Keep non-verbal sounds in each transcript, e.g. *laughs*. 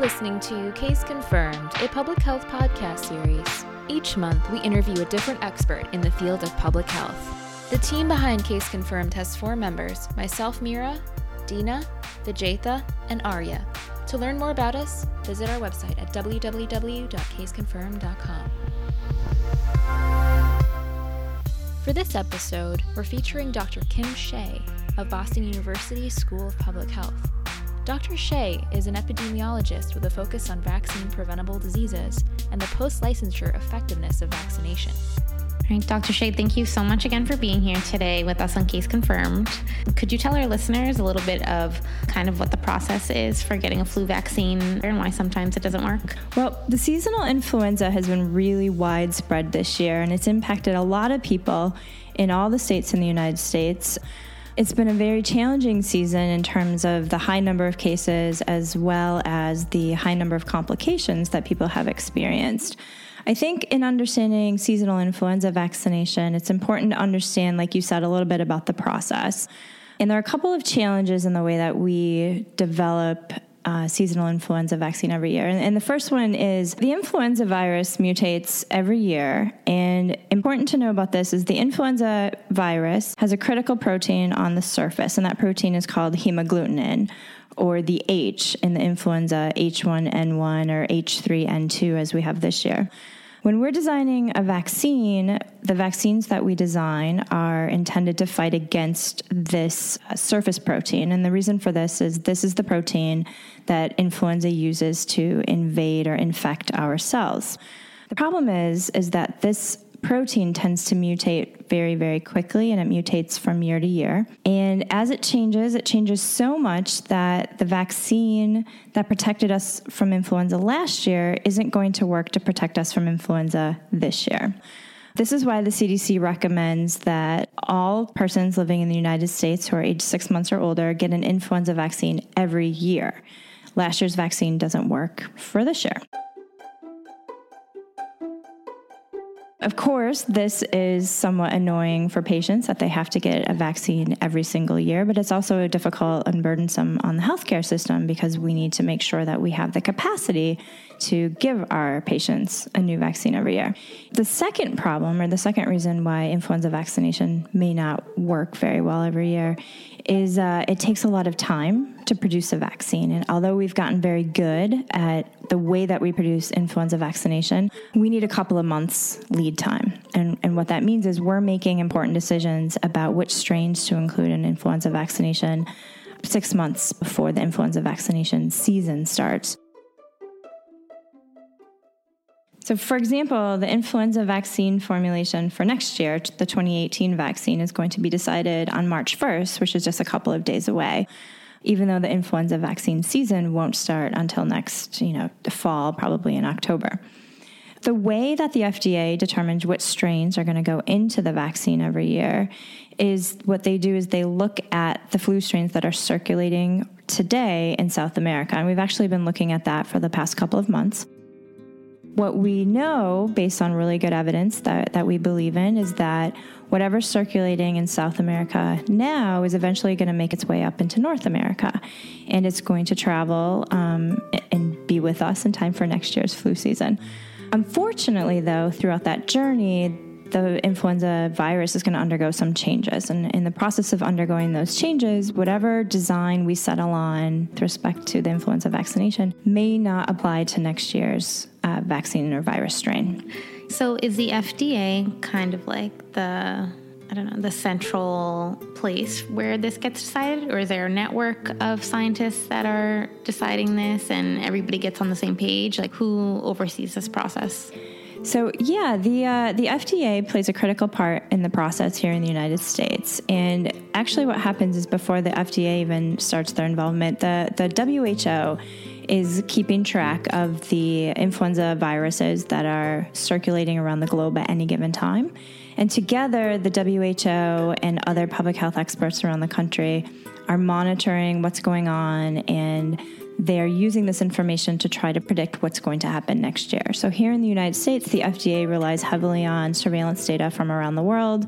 listening to Case Confirmed, a public health podcast series. Each month, we interview a different expert in the field of public health. The team behind Case Confirmed has four members myself, Mira, Dina, Vijaytha, and Arya. To learn more about us, visit our website at www.caseconfirmed.com. For this episode, we're featuring Dr. Kim Shea of Boston University School of Public Health. Dr. Shea is an epidemiologist with a focus on vaccine preventable diseases and the post licensure effectiveness of vaccination. All right, Dr. Shea, thank you so much again for being here today with us on Case Confirmed. Could you tell our listeners a little bit of kind of what the process is for getting a flu vaccine and why sometimes it doesn't work? Well, the seasonal influenza has been really widespread this year and it's impacted a lot of people in all the states in the United States. It's been a very challenging season in terms of the high number of cases as well as the high number of complications that people have experienced. I think in understanding seasonal influenza vaccination, it's important to understand, like you said, a little bit about the process. And there are a couple of challenges in the way that we develop uh, seasonal influenza vaccine every year. And, and, the first one is the influenza virus mutates every year. And important to know about this is the influenza virus has a critical protein on the surface, and that protein is called hemagglutinin. Or the H in the influenza H1N1 or H3N2 as we have this year. When we're designing a vaccine, the vaccines that we design are intended to fight against this uh, surface protein. And the reason for this is this is the protein that influenza uses to invade or infect our cells. The problem is is that this protein tends to mutate very, very quickly and it mutates from year to year. And as it changes, it changes so much that the vaccine that protected us from influenza last year isn't going to work to protect us from influenza this year. This is why the CDC recommends that all persons living in the United States who are age six months or older get an influenza vaccine every year. Last year's vaccine doesn't work for this year. Of course, this is somewhat annoying for patients that they have to get a vaccine every single year, but it's also difficult and burdensome on the healthcare system because we need to make sure that we have the capacity to give our patients a new vaccine every year. The second problem, or the second reason why influenza vaccination may not work very well every year, is uh, it takes a lot of time to produce a vaccine. And although we've gotten very good at the way that we produce influenza vaccination, we need a couple of months lead time. And, and what that means is we're making important decisions about which strains to include in influenza vaccination six months before the influenza vaccination season starts. So, for example, the influenza vaccine formulation for next year, the 2018 vaccine, is going to be decided on March 1st, which is just a couple of days away. Even though the influenza vaccine season won't start until next, you know, fall, probably in October. The way that the FDA determines which strains are going to go into the vaccine every year is what they do is they look at the flu strains that are circulating today in South America. And we've actually been looking at that for the past couple of months. What we know, based on really good evidence that, that we believe in, is that whatever's circulating in South America now is eventually going to make its way up into North America. And it's going to travel um, and be with us in time for next year's flu season. Unfortunately, though, throughout that journey, the influenza virus is going to undergo some changes. And in the process of undergoing those changes, whatever design we settle on with respect to the influenza vaccination may not apply to next year's uh, vaccine or virus strain. So, is the FDA kind of like the I don't know, the central place where this gets decided? Or is there a network of scientists that are deciding this and everybody gets on the same page? Like, who oversees this process? So yeah, the uh, the FDA plays a critical part in the process here in the United States. And actually, what happens is before the FDA even starts their involvement, the the WHO is keeping track of the influenza viruses that are circulating around the globe at any given time. And together, the WHO and other public health experts around the country are monitoring what's going on and they're using this information to try to predict what's going to happen next year. So, here in the United States, the FDA relies heavily on surveillance data from around the world.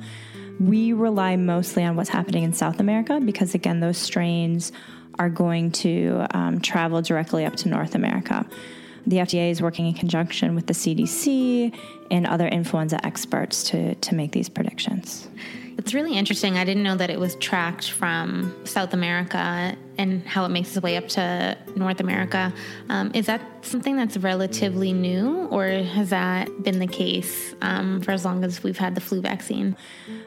We rely mostly on what's happening in South America because, again, those strains are going to um, travel directly up to North America. The FDA is working in conjunction with the CDC and other influenza experts to, to make these predictions. It's really interesting. I didn't know that it was tracked from South America and how it makes its way up to North America. Um, is that something that's relatively new, or has that been the case um, for as long as we've had the flu vaccine?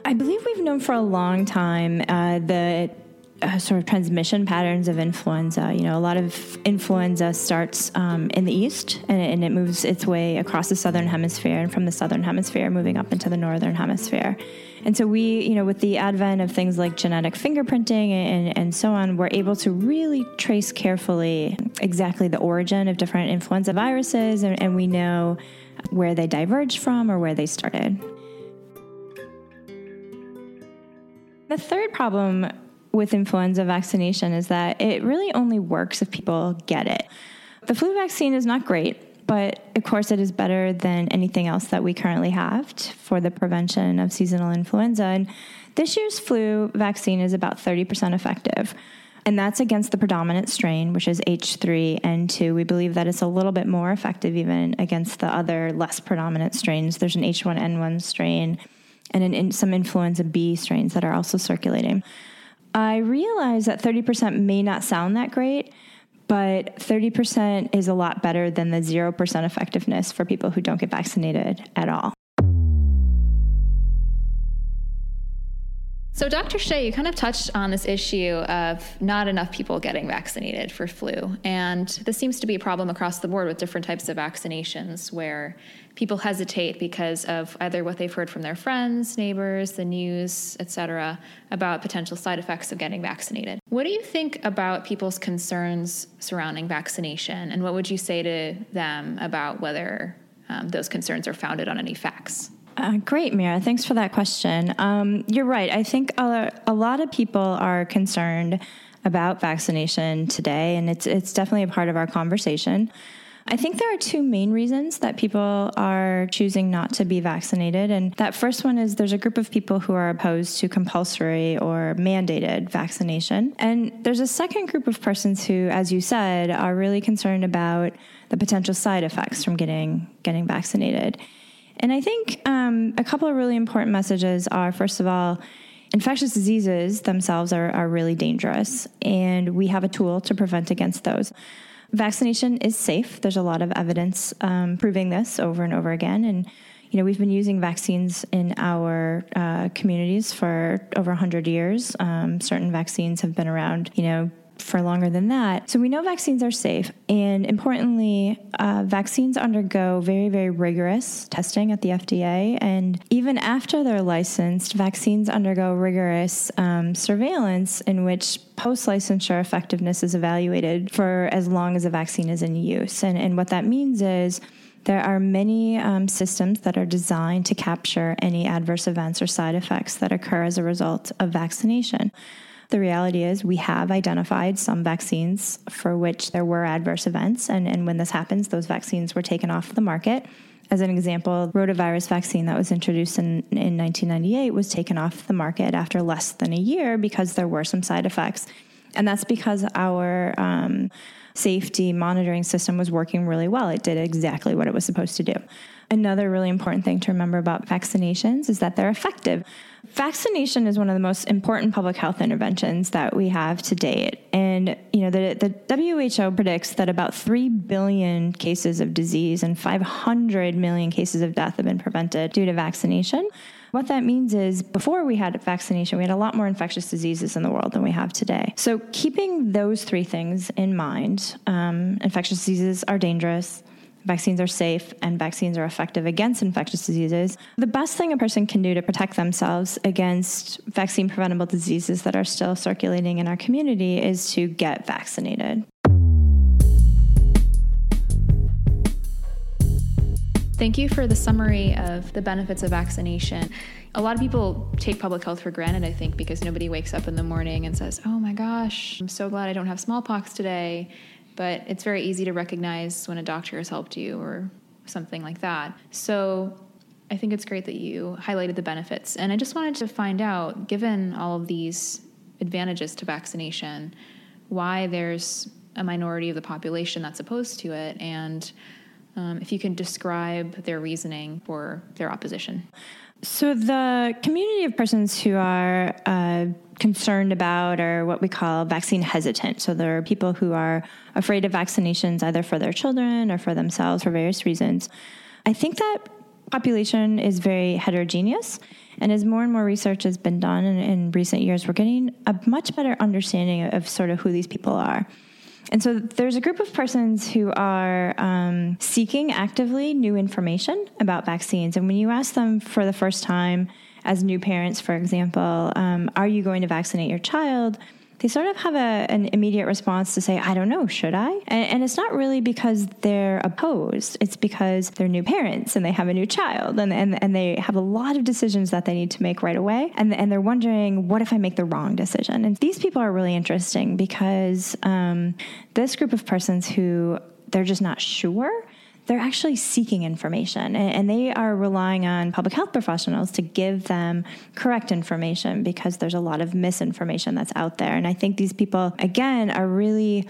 I believe we've known for a long time uh, the uh, sort of transmission patterns of influenza. You know, a lot of influenza starts um, in the east and, and, it moves its way across the southern hemisphere, and from the southern hemisphere, moving up into the northern hemisphere. And so we, you know, with the advent of things like genetic fingerprinting and, and so on, we're able to really trace carefully exactly the origin of different influenza viruses, and, and we know where they diverged from or where they started. The third problem with influenza vaccination is that it really only works if people get it. The flu vaccine is not great, but of course, it is better than anything else that we currently have for the prevention of seasonal influenza. And this year's flu vaccine is about 30% effective. And that's against the predominant strain, which is H3N2. We believe that it's a little bit more effective even against the other less predominant strains. There's an H1N1 strain and an, some influenza B strains that are also circulating. I realize that 30% may not sound that great, but 30% is a lot better than the 0% effectiveness for people who don't get vaccinated at all. So, Dr. Shea, you kind of touched on this issue of not enough people getting vaccinated for flu. And this seems to be a problem across the board with different types of vaccinations where people hesitate because of either what they've heard from their friends, neighbors, the news, etc., about potential side effects of getting vaccinated. What do you think about people's concerns surrounding vaccination? And what would you say to them about whether um, those concerns are founded on any facts? Uh, great, Mira. Thanks for that question. Um, you're right. I think a, a, lot of people are concerned about vaccination today, and it's it's definitely a part of our conversation. I think there are two main reasons that people are choosing not to be vaccinated. And that first one is there's a group of people who are opposed to compulsory or mandated vaccination. And there's a second group of persons who, as you said, are really concerned about the potential side effects from getting getting vaccinated. And I think um, a couple of really important messages are first of all, infectious diseases themselves are, are really dangerous, and we have a tool to prevent against those. Vaccination is safe. There's a lot of evidence um, proving this over and over again. And, you know, we've been using vaccines in our uh, communities for over 100 years. Um, certain vaccines have been around, you know, for longer than that. So we know vaccines are safe. And importantly, uh, vaccines undergo very, very rigorous testing at the FDA. And even after they're licensed, vaccines undergo rigorous um, surveillance in which post licensure effectiveness is evaluated for as long as a vaccine is in use. And, and what that means is, there are many um, systems that are designed to capture any adverse events or side effects that occur as a result of vaccination. The reality is, we have identified some vaccines for which there were adverse events, and, and when this happens, those vaccines were taken off the market. As an example, rotavirus vaccine that was introduced in, in 1998 was taken off the market after less than a year because there were some side effects. And that's because our um, safety monitoring system was working really well. It did exactly what it was supposed to do. Another really important thing to remember about vaccinations is that they're effective. Vaccination is one of the most important public health interventions that we have to date. And, you know, the, the WHO predicts that about 3 billion cases of disease and 500 million cases of death have been prevented due to vaccination. What that means is before we had vaccination, we had a lot more infectious diseases in the world than we have today. So, keeping those three things in mind um, infectious diseases are dangerous, vaccines are safe and vaccines are effective against infectious diseases, the best thing a person can do to protect themselves against vaccine preventable diseases that are still circulating in our community is to get vaccinated. Thank you for the summary of the benefits of vaccination. A lot of people take public health for granted, I think, because nobody wakes up in the morning and says, Oh my gosh, I'm so glad I don't have smallpox today but it's very easy to recognize when a doctor has helped you or something like that. So I think it's great that you highlighted the benefits. And I just wanted to find out, given all of these advantages to vaccination, why there's a minority of the population that's opposed to it, and um, if you can describe their reasoning for their opposition. So, the community of persons who are uh, concerned about or what we call vaccine hesitant. So, there are people who are afraid of vaccinations either for their children or for themselves for various reasons. I think that population is very heterogeneous. And as more and more research has been done in, in recent years, we're getting a much better understanding of sort of who these people are. And so there's a group of persons who are um, seeking actively new information about vaccines. And when you ask them for the first time, as new parents, for example, um, are you going to vaccinate your child? They sort of have a, an immediate response to say, I don't know, should I? And, and, it's not really because they're opposed, it's because they're new parents and they have a new child and, and, and they have a lot of decisions that they need to make right away. And, and they're wondering, what if I make the wrong decision? And these people are really interesting because um, this group of persons who they're just not sure they're actually seeking information and, they are relying on public health professionals to give them correct information because there's a lot of misinformation that's out there. And I think these people, again, are really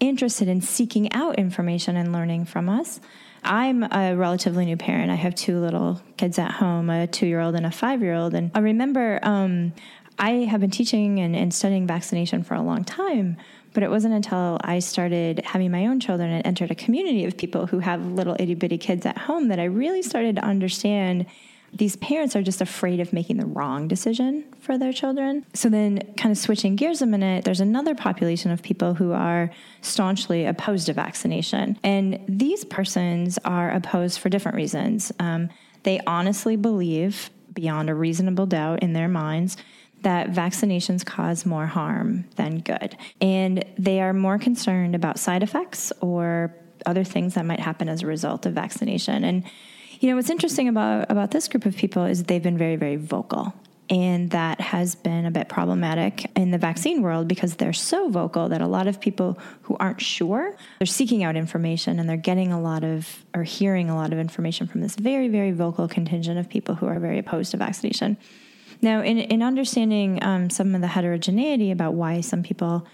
interested in seeking out information and learning from us. I'm a relatively new parent. I have two little kids at home, a two year old and a five year old. And I remember um, I have been teaching and, and studying vaccination for a long time. But it wasn't until I started having my own children and entered a community of people who have little itty bitty kids at home that I really started to understand these parents are just afraid of making the wrong decision for their children. So then, kind of switching gears a minute, there's another population of people who are staunchly opposed to vaccination. And these persons are opposed for different reasons. Um, they honestly believe, beyond a reasonable doubt in their minds, that vaccinations cause more harm than good. And they are more concerned about side effects or other things that might happen as a result of vaccination. And you know what's interesting about about this group of people is they've been very very vocal. And that has been a bit problematic in the vaccine world because they're so vocal that a lot of people who aren't sure, they're seeking out information and they're getting a lot of or hearing a lot of information from this very, very vocal contingent of people who are very opposed to vaccination. Now, in, in understanding um, some of the heterogeneity about why some people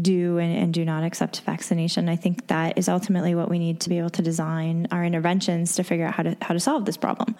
do and, and, do not accept vaccination, I think that is ultimately what we need to be able to design our interventions to figure out how to how to solve this problem.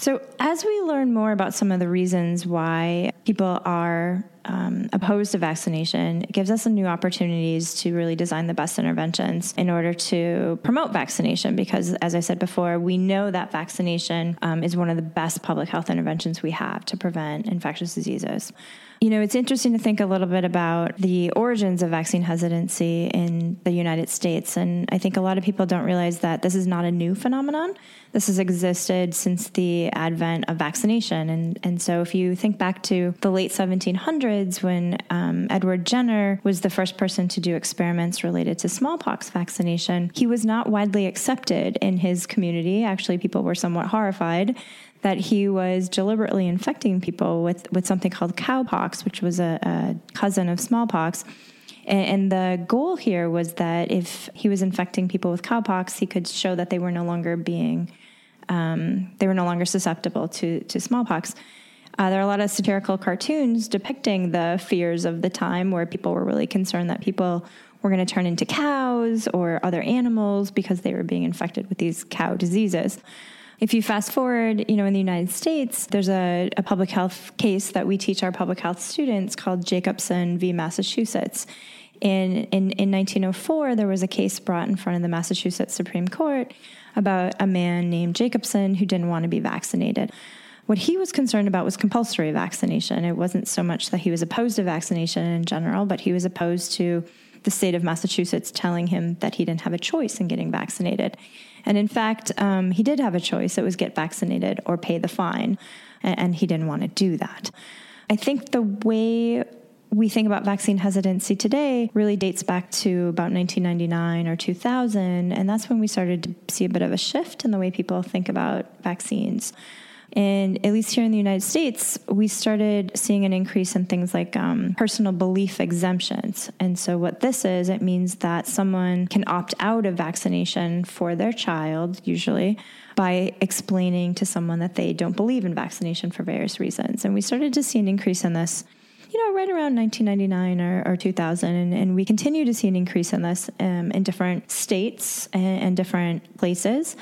So, as we learn more about some of the reasons why people are um, opposed to vaccination, it gives us some new opportunities to really design the best interventions in order to promote vaccination. Because, as I said before, we know that vaccination um, is one of the best public health interventions we have to prevent infectious diseases. You know, it's interesting to think a little bit about the origins of vaccine hesitancy in the United States. And I think a lot of people don't realize that this is not a new phenomenon. This has existed since the advent of vaccination. And, and so if you think back to the late 1700s when um, Edward Jenner was the first person to do experiments related to smallpox vaccination, he was not widely accepted in his community. Actually, people were somewhat horrified that he was deliberately infecting people with, with something called cowpox, which was a, a cousin of smallpox. And, and, the goal here was that if he was infecting people with cowpox, he could show that they were no longer being, um, they were no longer susceptible to, to smallpox. Uh, there are a lot of satirical cartoons depicting the fears of the time where people were really concerned that people were going to turn into cows or other animals because they were being infected with these cow diseases. If you fast forward, you know, in the United States, there's a, a public health case that we teach our public health students called Jacobson v. Massachusetts. In, in, in 1904, there was a case brought in front of the Massachusetts Supreme Court about a man named Jacobson who didn't want to be vaccinated. What he was concerned about was compulsory vaccination. It wasn't so much that he was opposed to vaccination in general, but he was opposed to the state of Massachusetts telling him that he didn't have a choice in getting vaccinated. And in fact, um, he did have a choice. It was get vaccinated or pay the fine. And he didn't want to do that. I think the way we think about vaccine hesitancy today really dates back to about 1999 or 2000. And that's when we started to see a bit of a shift in the way people think about vaccines. And at least here in the United States, we started seeing an increase in things like um, personal belief exemptions. And so, what this is, it means that someone can opt out of vaccination for their child, usually, by explaining to someone that they don't believe in vaccination for various reasons. And we started to see an increase in this you know, right around 1999 or, or 2000. And, and, we continue to see an increase in this um, in different states and, and different places.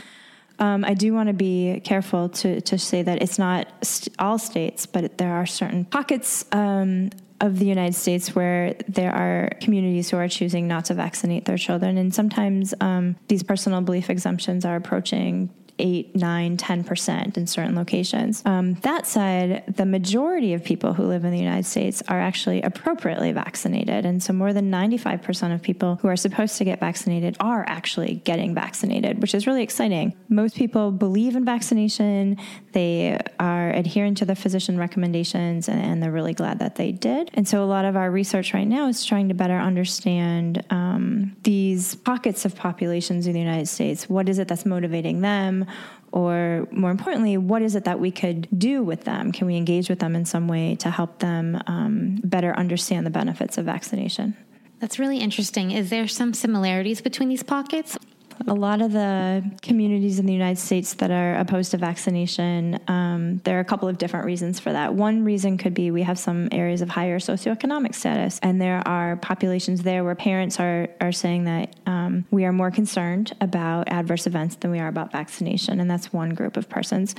Um, I do want to be careful to, to say that it's not st- all states, but there are certain pockets um, of the United States where there are communities who are choosing not to vaccinate their children. And sometimes um, these personal belief exemptions are approaching 8, 9, 10% in certain locations. Um, that said, the majority of people who live in the United States are actually appropriately vaccinated. And so more than 95% of people who are supposed to get vaccinated are actually getting vaccinated, which is really exciting. Most people believe in vaccination, they are adhering to the physician recommendations, and, and they're really glad that they did. And so a lot of our research right now is trying to better understand um, these pockets of populations in the United States. What is it that's motivating them? Or more importantly, what is it that we could do with them? Can we engage with them in some way to help them um, better understand the benefits of vaccination? That's really interesting. Is there some similarities between these pockets? A lot of the communities in the United States that are opposed to vaccination, um, there are a couple of different reasons for that. One reason could be we have some areas of higher socioeconomic status, and there are populations there where parents are, are saying that um, we are more concerned about adverse events than we are about vaccination, and that's one group of persons.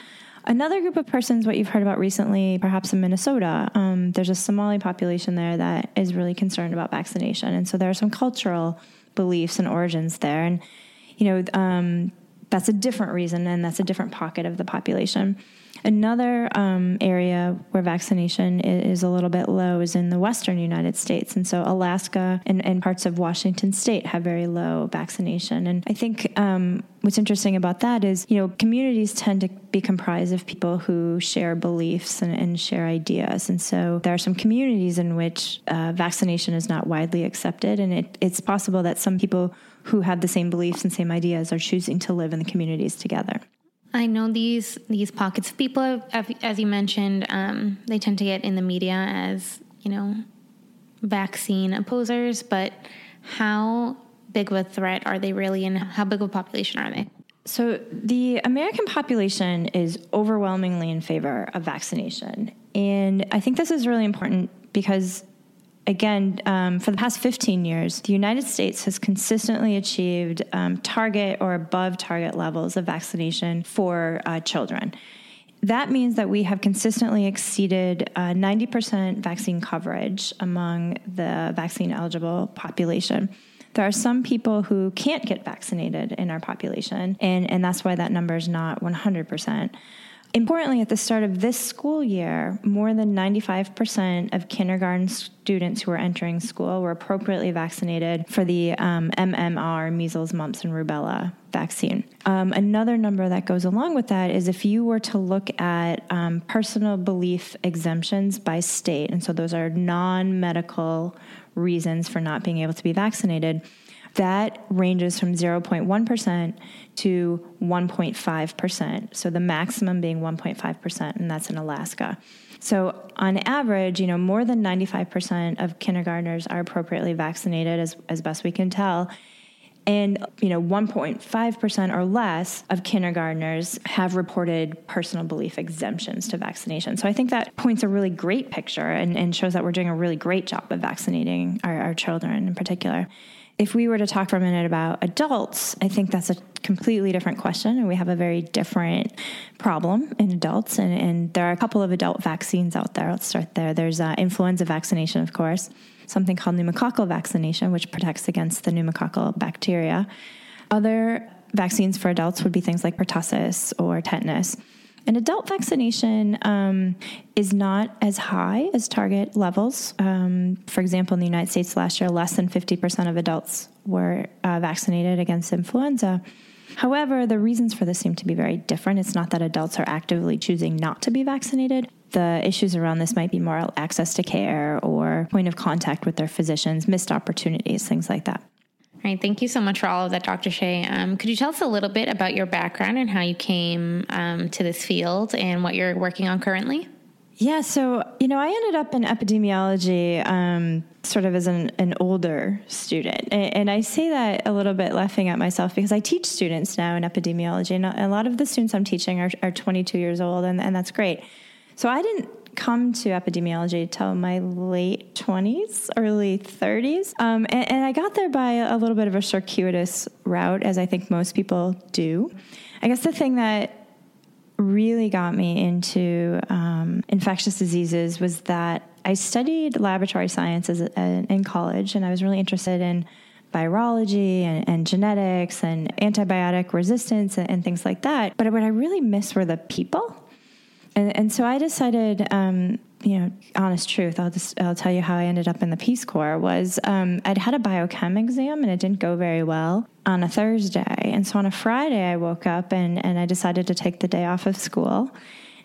Another group of persons, what you've heard about recently, perhaps in Minnesota, um, there's a Somali population there that is really concerned about vaccination. And so there are some cultural beliefs and origins there. And you know, um, that's a different reason and that's a different pocket of the population. Another um, area where vaccination is a little bit low is in the western United States. And so Alaska and, and parts of Washington state have very low vaccination. And I think um, what's interesting about that is, you know, communities tend to be comprised of people who share beliefs and, and share ideas. And so there are some communities in which uh, vaccination is not widely accepted. And it, it's possible that some people who have the same beliefs and same ideas are choosing to live in the communities together. I know these these pockets of people, as you mentioned, um, they tend to get in the media as you know vaccine opposers. But how big of a threat are they really, and how big of a population are they? So the American population is overwhelmingly in favor of vaccination, and I think this is really important because again, um, for the past 15 years, the United States has consistently achieved um, target or above target levels of vaccination for uh, children. That means that we have consistently exceeded uh, 90% vaccine coverage among the vaccine eligible population. There are some people who can't get vaccinated in our population, and, and that's why that number is not 100%. Importantly, at the start of this school year, more than 95% of kindergarten students who are entering school were appropriately vaccinated for the um, MMR, measles, mumps, and rubella vaccine. Um, another number that goes along with that is if you were to look at um, personal belief exemptions by state, and so those are non medical reasons for not being able to be vaccinated that ranges from 0.1% to 1.5%. So the maximum being 1.5%, and that's in Alaska. So on average, you know, more than 95% of kindergartners are appropriately vaccinated as, as best we can tell. And, you know, 1.5% or less of kindergartners have reported personal belief exemptions to vaccination. So I think that points a really great picture and, and shows that we're doing a really great job of vaccinating our, our children in particular if we were to talk for a minute about adults, I think that's a completely different question, and we have a very different problem in adults. And, and there are a couple of adult vaccines out there. Let's start there. There's uh, influenza vaccination, of course, something called pneumococcal vaccination, which protects against the pneumococcal bacteria. Other vaccines for adults would be things like pertussis or tetanus. An adult vaccination um, is not as high as target levels. Um, for example, in the United States last year, less than 50% of adults were uh, vaccinated against influenza. However, the reasons for this seem to be very different. It's not that adults are actively choosing not to be vaccinated. The issues around this might be more access to care or point of contact with their physicians, missed opportunities, things like that. All right. Thank you so much for all of that, Dr. Shea. Um, could you tell us a little bit about your background and how you came um, to this field and what you're working on currently? Yeah, so you know, I ended up in epidemiology um, sort of as an, an older student, and, and, I say that a little bit laughing at myself because I teach students now in epidemiology, and a lot of the students I'm teaching are, are 22 years old, and, and that's great. So I didn't come to epidemiology till my late 20s, early 30s. Um, and, and, I got there by a little bit of a circuitous route, as I think most people do. I guess the thing that really got me into um, infectious diseases was that I studied laboratory science as a, in college, and I was really interested in virology and, and genetics and antibiotic resistance and, and, things like that. But what I really missed were the people. And, and so I decided, um, you know, honest truth, I'll just I'll tell you how I ended up in the Peace Corps was um, I'd had a biochem exam and it didn't go very well on a Thursday. And so on a Friday, I woke up and, and I decided to take the day off of school.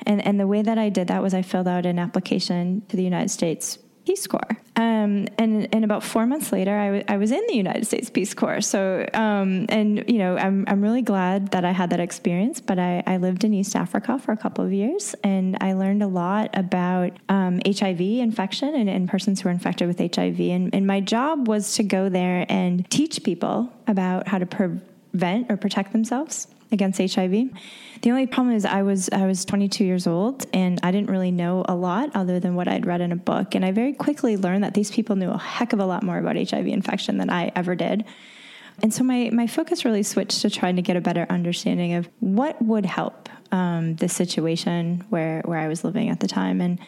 And, and the way that I did that was I filled out an application to the United States Peace Corps. Um, and and about four months later, I, w- I was in the United States Peace Corps. So um, and you know I'm I'm really glad that I had that experience. But I, I lived in East Africa for a couple of years, and I learned a lot about um, HIV infection and, and persons who are infected with HIV. And, and my job was to go there and teach people about how to prevent or protect themselves against HIV. The only problem is I was I was 22 years old and I didn't really know a lot other than what I'd read in a book and I very quickly learned that these people knew a heck of a lot more about HIV infection than I ever did. And so my, my focus really switched to trying to get a better understanding of what would help um, the situation where, where I was living at the time. And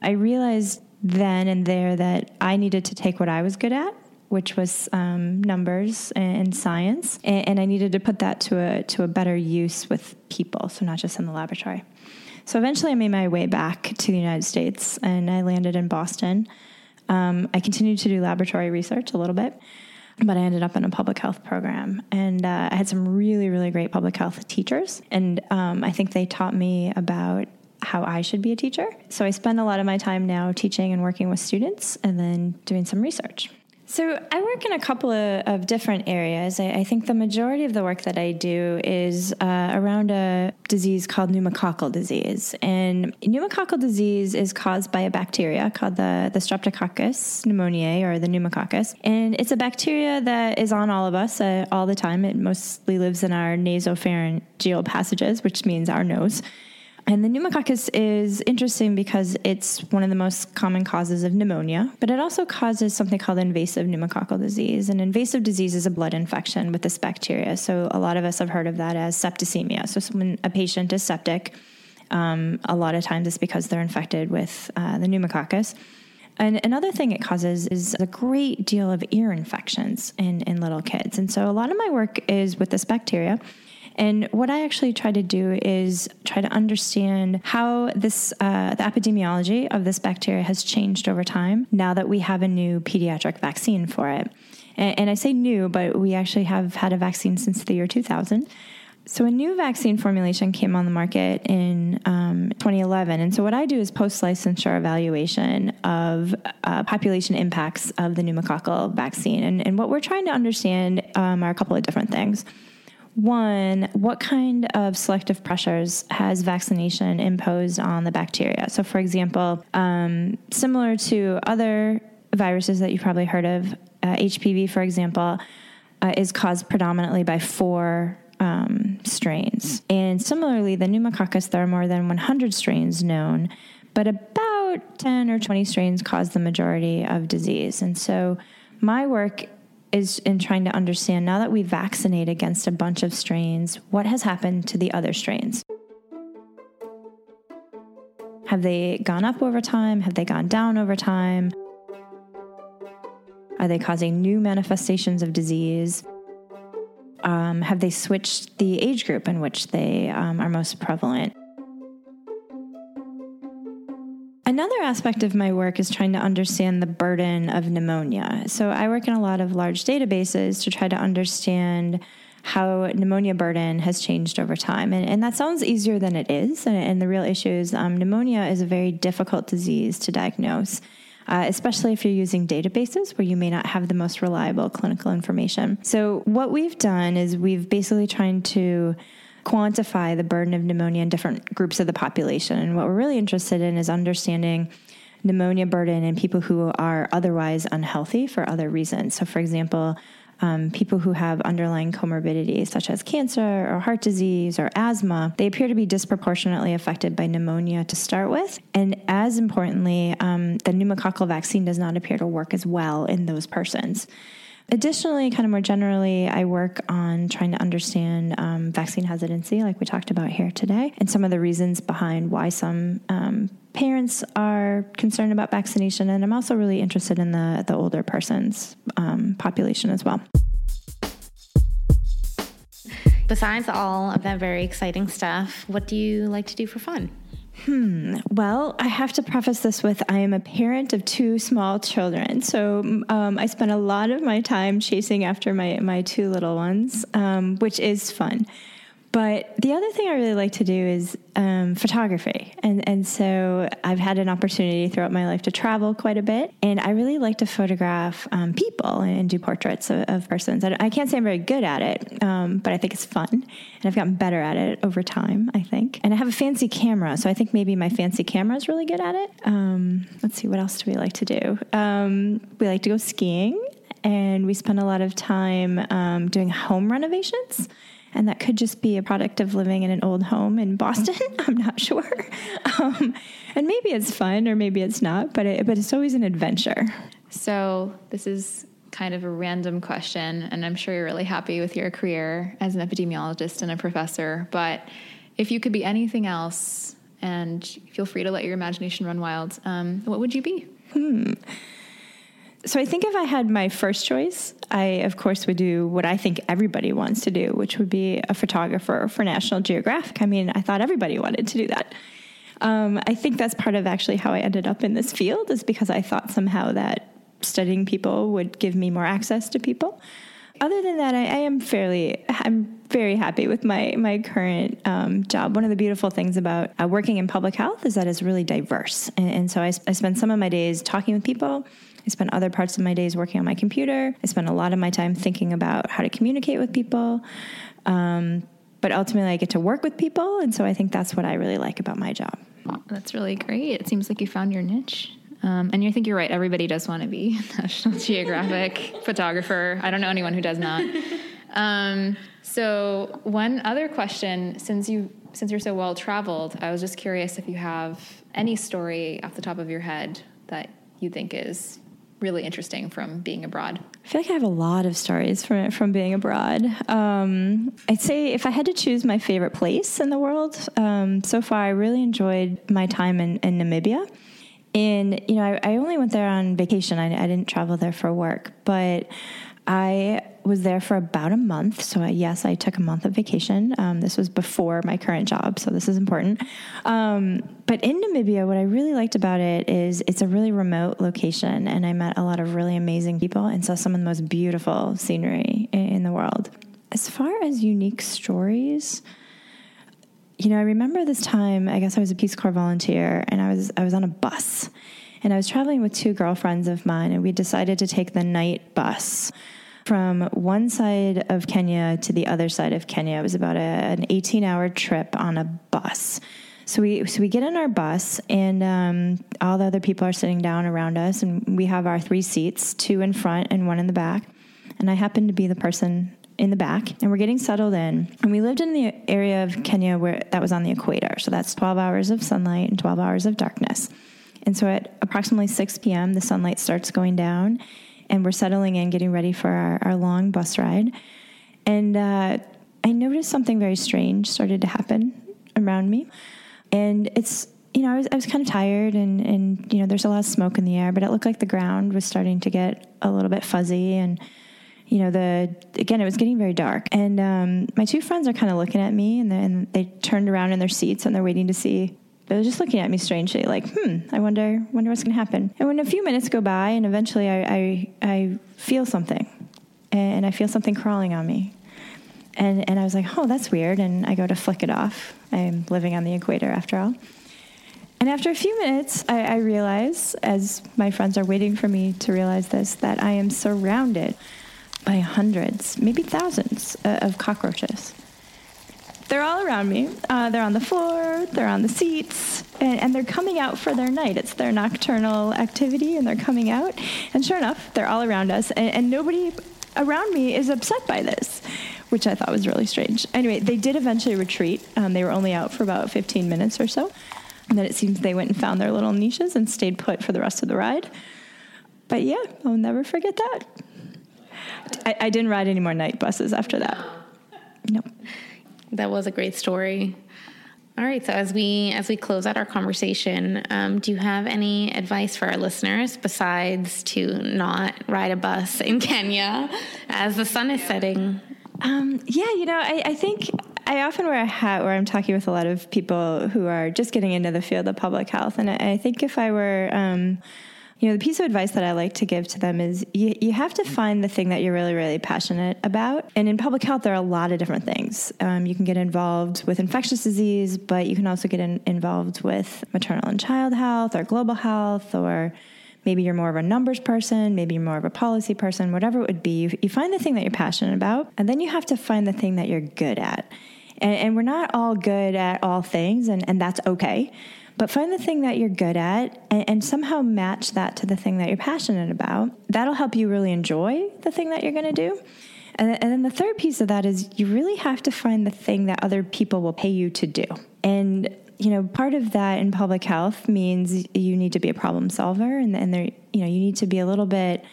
I realized then and there that I needed to take what I was good at which was um, numbers and, science, and, and, I needed to put that to a to a better use with people, so not just in the laboratory. So eventually, I made my way back to the United States, and I landed in Boston. Um, I continued to do laboratory research a little bit, but I ended up in a public health program, and uh, I had some really really great public health teachers, and um, I think they taught me about how I should be a teacher. So I spend a lot of my time now teaching and working with students and then doing some research. So I work in a couple of, of different areas. I, I, think the majority of the work that I do is uh, around a disease called pneumococcal disease. And pneumococcal disease is caused by a bacteria called the, the Streptococcus pneumoniae or the pneumococcus. And it's a bacteria that is on all of us uh, all the time. It mostly lives in our nasopharyngeal passages, which means our nose. And the pneumococcus is interesting because it's one of the most common causes of pneumonia, but it also causes something called invasive pneumococcal disease. And invasive disease is a blood infection with this bacteria. So a lot of us have heard of that as septicemia. So when a patient is septic, um, a lot of times it's because they're infected with uh, the pneumococcus. And another thing it causes is a great deal of ear infections in, in little kids. And so a lot of my work is with this bacteria. And what I actually try to do is try to understand how this, uh, the epidemiology of this bacteria has changed over time now that we have a new pediatric vaccine for it. And, and I say new, but we actually have had a vaccine since the year 2000. So, a new vaccine formulation came on the market in um, 2011. And so, what I do is post licensure evaluation of uh, population impacts of the pneumococcal vaccine. And, and what we're trying to understand um, are a couple of different things. One, what kind of selective pressures has vaccination imposed on the bacteria? So, for example, um, similar to other viruses that you've probably heard of, uh, HPV, for example, uh, is caused predominantly by four um, strains. And similarly, the pneumococcus, there are more than 100 strains known, but about 10 or 20 strains cause the majority of disease. And so, my work is in trying to understand now that we vaccinate against a bunch of strains, what has happened to the other strains? Have they gone up over time? Have they gone down over time? Are they causing new manifestations of disease? Um, have they switched the age group in which they um, are most prevalent? Another aspect of my work is trying to understand the burden of pneumonia. So I work in a lot of large databases to try to understand how pneumonia burden has changed over time. And, and that sounds easier than it is. And, and the real issue is um, pneumonia is a very difficult disease to diagnose. Uh, especially if you're using databases where you may not have the most reliable clinical information. So, what we've done is we've basically trying to quantify the burden of pneumonia in different groups of the population. And what we're really interested in is understanding pneumonia burden in people who are otherwise unhealthy for other reasons. So, for example, um, people who have underlying comorbidities such as cancer or heart disease or asthma, they appear to be disproportionately affected by pneumonia to start with. And as importantly, um, the pneumococcal vaccine does not appear to work as well in those persons. Additionally, kind of more generally, I work on trying to understand um, vaccine hesitancy, like we talked about here today, and some of the reasons behind why some um, parents are concerned about vaccination. And I'm also really interested in the, the older persons um, population as well. Besides all of that very exciting stuff, what do you like to do for fun? Hmm. Well, I have to preface this with I am a parent of two small children. So um, I spend a lot of my time chasing after my, my two little ones, um, which is fun. But the other thing I really like to do is um, photography. And, and so I've had an opportunity throughout my life to travel quite a bit. And I really like to photograph um, people and, and, do portraits of, of persons. I, I, can't say I'm very good at it, um, but I think it's fun. And I've gotten better at it over time, I think. And I have a fancy camera. So I think maybe my fancy camera is really good at it. Um, let's see, what else do we like to do? Um, we like to go skiing. And we spend a lot of time um, doing home renovations and that could just be a product of living in an old home in Boston. *laughs* I'm not sure, um, and maybe it's fun or maybe it's not, but it, but it's always an adventure. So this is kind of a random question, and I'm sure you're really happy with your career as an epidemiologist and a professor. But if you could be anything else, and feel free to let your imagination run wild, um, what would you be? Hmm. So I think if I had my first choice, I of course would do what I think everybody wants to do, which would be a photographer for National Geographic. I mean, I thought everybody wanted to do that. Um, I think that's part of actually how I ended up in this field, is because I thought somehow that studying people would give me more access to people. Other than that, I, I am fairly, I'm very happy with my my current um, job. One of the beautiful things about uh, working in public health is that it's really diverse, and, and so I, I spend some of my days talking with people I spend other parts of my days working on my computer. I spend a lot of my time thinking about how to communicate with people. Um, but ultimately, I get to work with people. And so I think that's what I really like about my job. That's really great. It seems like you found your niche. Um, and you think you're right. Everybody does want to be *laughs* National Geographic *laughs* photographer. I don't know anyone who does not. Um, so one other question, since you since you're so well traveled, I was just curious if you have any story off the top of your head that you think is really interesting from being abroad? I feel like I have a lot of stories from from being abroad. Um, I'd say if I had to choose my favorite place in the world um, so far, I really enjoyed my time in, in Namibia. And you know, I, I, only went there on vacation. I, I didn't travel there for work, but I was there for about a month. So, I, yes, I took a month of vacation. Um, this was before my current job, so this is important. Um, but in Namibia, what I really liked about it is it's a really remote location, and I met a lot of really amazing people and saw some of the most beautiful scenery in, the world. As far as unique stories, you know, I remember this time. I guess I was a Peace Corps volunteer, and I was I was on a bus, and I was traveling with two girlfriends of mine, and we decided to take the night bus from one side of Kenya to the other side of Kenya. It was about a, an 18 hour trip on a bus. So we so we get in our bus, and um, all the other people are sitting down around us, and we have our three seats, two in front and one in the back. And I happen to be the person in the back, and we're getting settled in. And we lived in the area of Kenya where that was on the equator, so that's 12 hours of sunlight and 12 hours of darkness. And so at approximately 6 p.m., the sunlight starts going down, and we're settling in, getting ready for our, our long bus ride. And uh, I noticed something very strange started to happen around me. And it's, you know, I was, I was kind of tired and, and, you know, there's a lot of smoke in the air, but it looked like the ground was starting to get a little bit fuzzy. And, you know, the, again, it was getting very dark. And um, my two friends are kind of looking at me and then they turned around in their seats and they're waiting to see they were just looking at me strangely, like, hmm, I wonder, wonder what's going to happen. And when a few minutes go by, and eventually I, I, I feel something, and I feel something crawling on me. And, and I was like, oh, that's weird. And I go to flick it off. I'm living on the equator after all. And after a few minutes, I, I realize, as my friends are waiting for me to realize this, that I am surrounded by hundreds, maybe thousands uh, of cockroaches. They're all around me. Uh, they're on the floor, they're on the seats, and, and, they're coming out for their night. It's their nocturnal activity, and they're coming out. And sure enough, they're all around us, and, and nobody around me is upset by this, which I thought was really strange. Anyway, they did eventually retreat. Um, they were only out for about 15 minutes or so. And then it seems they went and found their little niches and stayed put for the rest of the ride. But yeah, I'll never forget that. I, I didn't ride any more night buses after that. Nope. That was a great story. All right, so as we as we close out our conversation, um, do you have any advice for our listeners besides to not ride a bus in *laughs* Kenya as the sun is setting? Um, yeah, you know, I, I think I often wear a hat where I'm talking with a lot of people who are just getting into the field of public health, and I, think if I were um, you know, the piece of advice that I like to give to them is you, you have to find the thing that you're really, really passionate about. And in public health, there are a lot of different things. Um, you can get involved with infectious disease, but you can also get in, involved with maternal and child health or global health or maybe you're more of a numbers person, maybe you're more of a policy person, whatever it would be. You, find the thing that you're passionate about, and then you have to find the thing that you're good at. And, and we're not all good at all things, and, and that's okay. But find the thing that you're good at and, and, somehow match that to the thing that you're passionate about. That'll help you really enjoy the thing that you're going to do. And, and then the third piece of that is you really have to find the thing that other people will pay you to do. And you know, part of that in public health means you need to be a problem solver, and, and there, you know, you need to be a little bit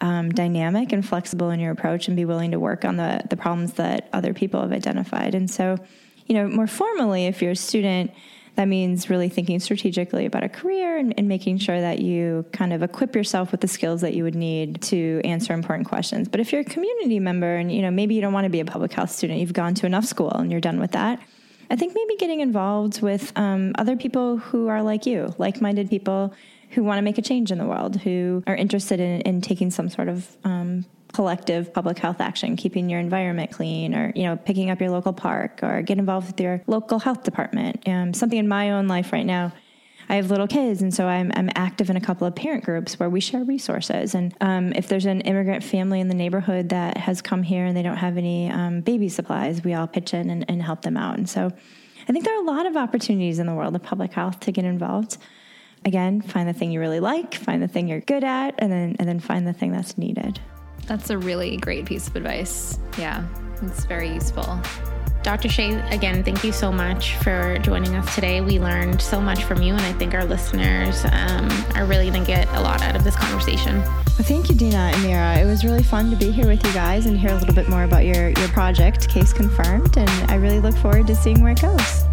um, dynamic and flexible in your approach, and be willing to work on the the problems that other people have identified. And so, you know, more formally, if you're a student, that means really thinking strategically about a career and, and, making sure that you kind of equip yourself with the skills that you would need to answer important questions. But if you're a community member and you know maybe you don't want to be a public health student, you've gone to enough school and you're done with that. I think maybe getting involved with um, other people who are like you, like-minded people who want to make a change in the world, who are interested in, in taking some sort of um, collective public health action, keeping your environment clean, or you know, picking up your local park, or get involved with your local health department. Um, something in my own life right now. I have little kids, and so I'm, I'm active in a couple of parent groups where we share resources. And um, if there's an immigrant family in the neighborhood that has come here and they don't have any um, baby supplies, we all pitch in and, and help them out. And so I think there are a lot of opportunities in the world of public health to get involved. Again, find the thing you really like, find the thing you're good at, and then and then find the thing that's needed. That's a really great piece of advice. Yeah, it's very useful. Dr. Shea, again, thank you so much for joining us today. We learned so much from you, and I think our listeners um, are really going to get a lot out of this conversation. Well, thank you, Dina and Mira. It was really fun to be here with you guys and hear a little bit more about your, your project, Case Confirmed, and I really look forward to seeing where it goes.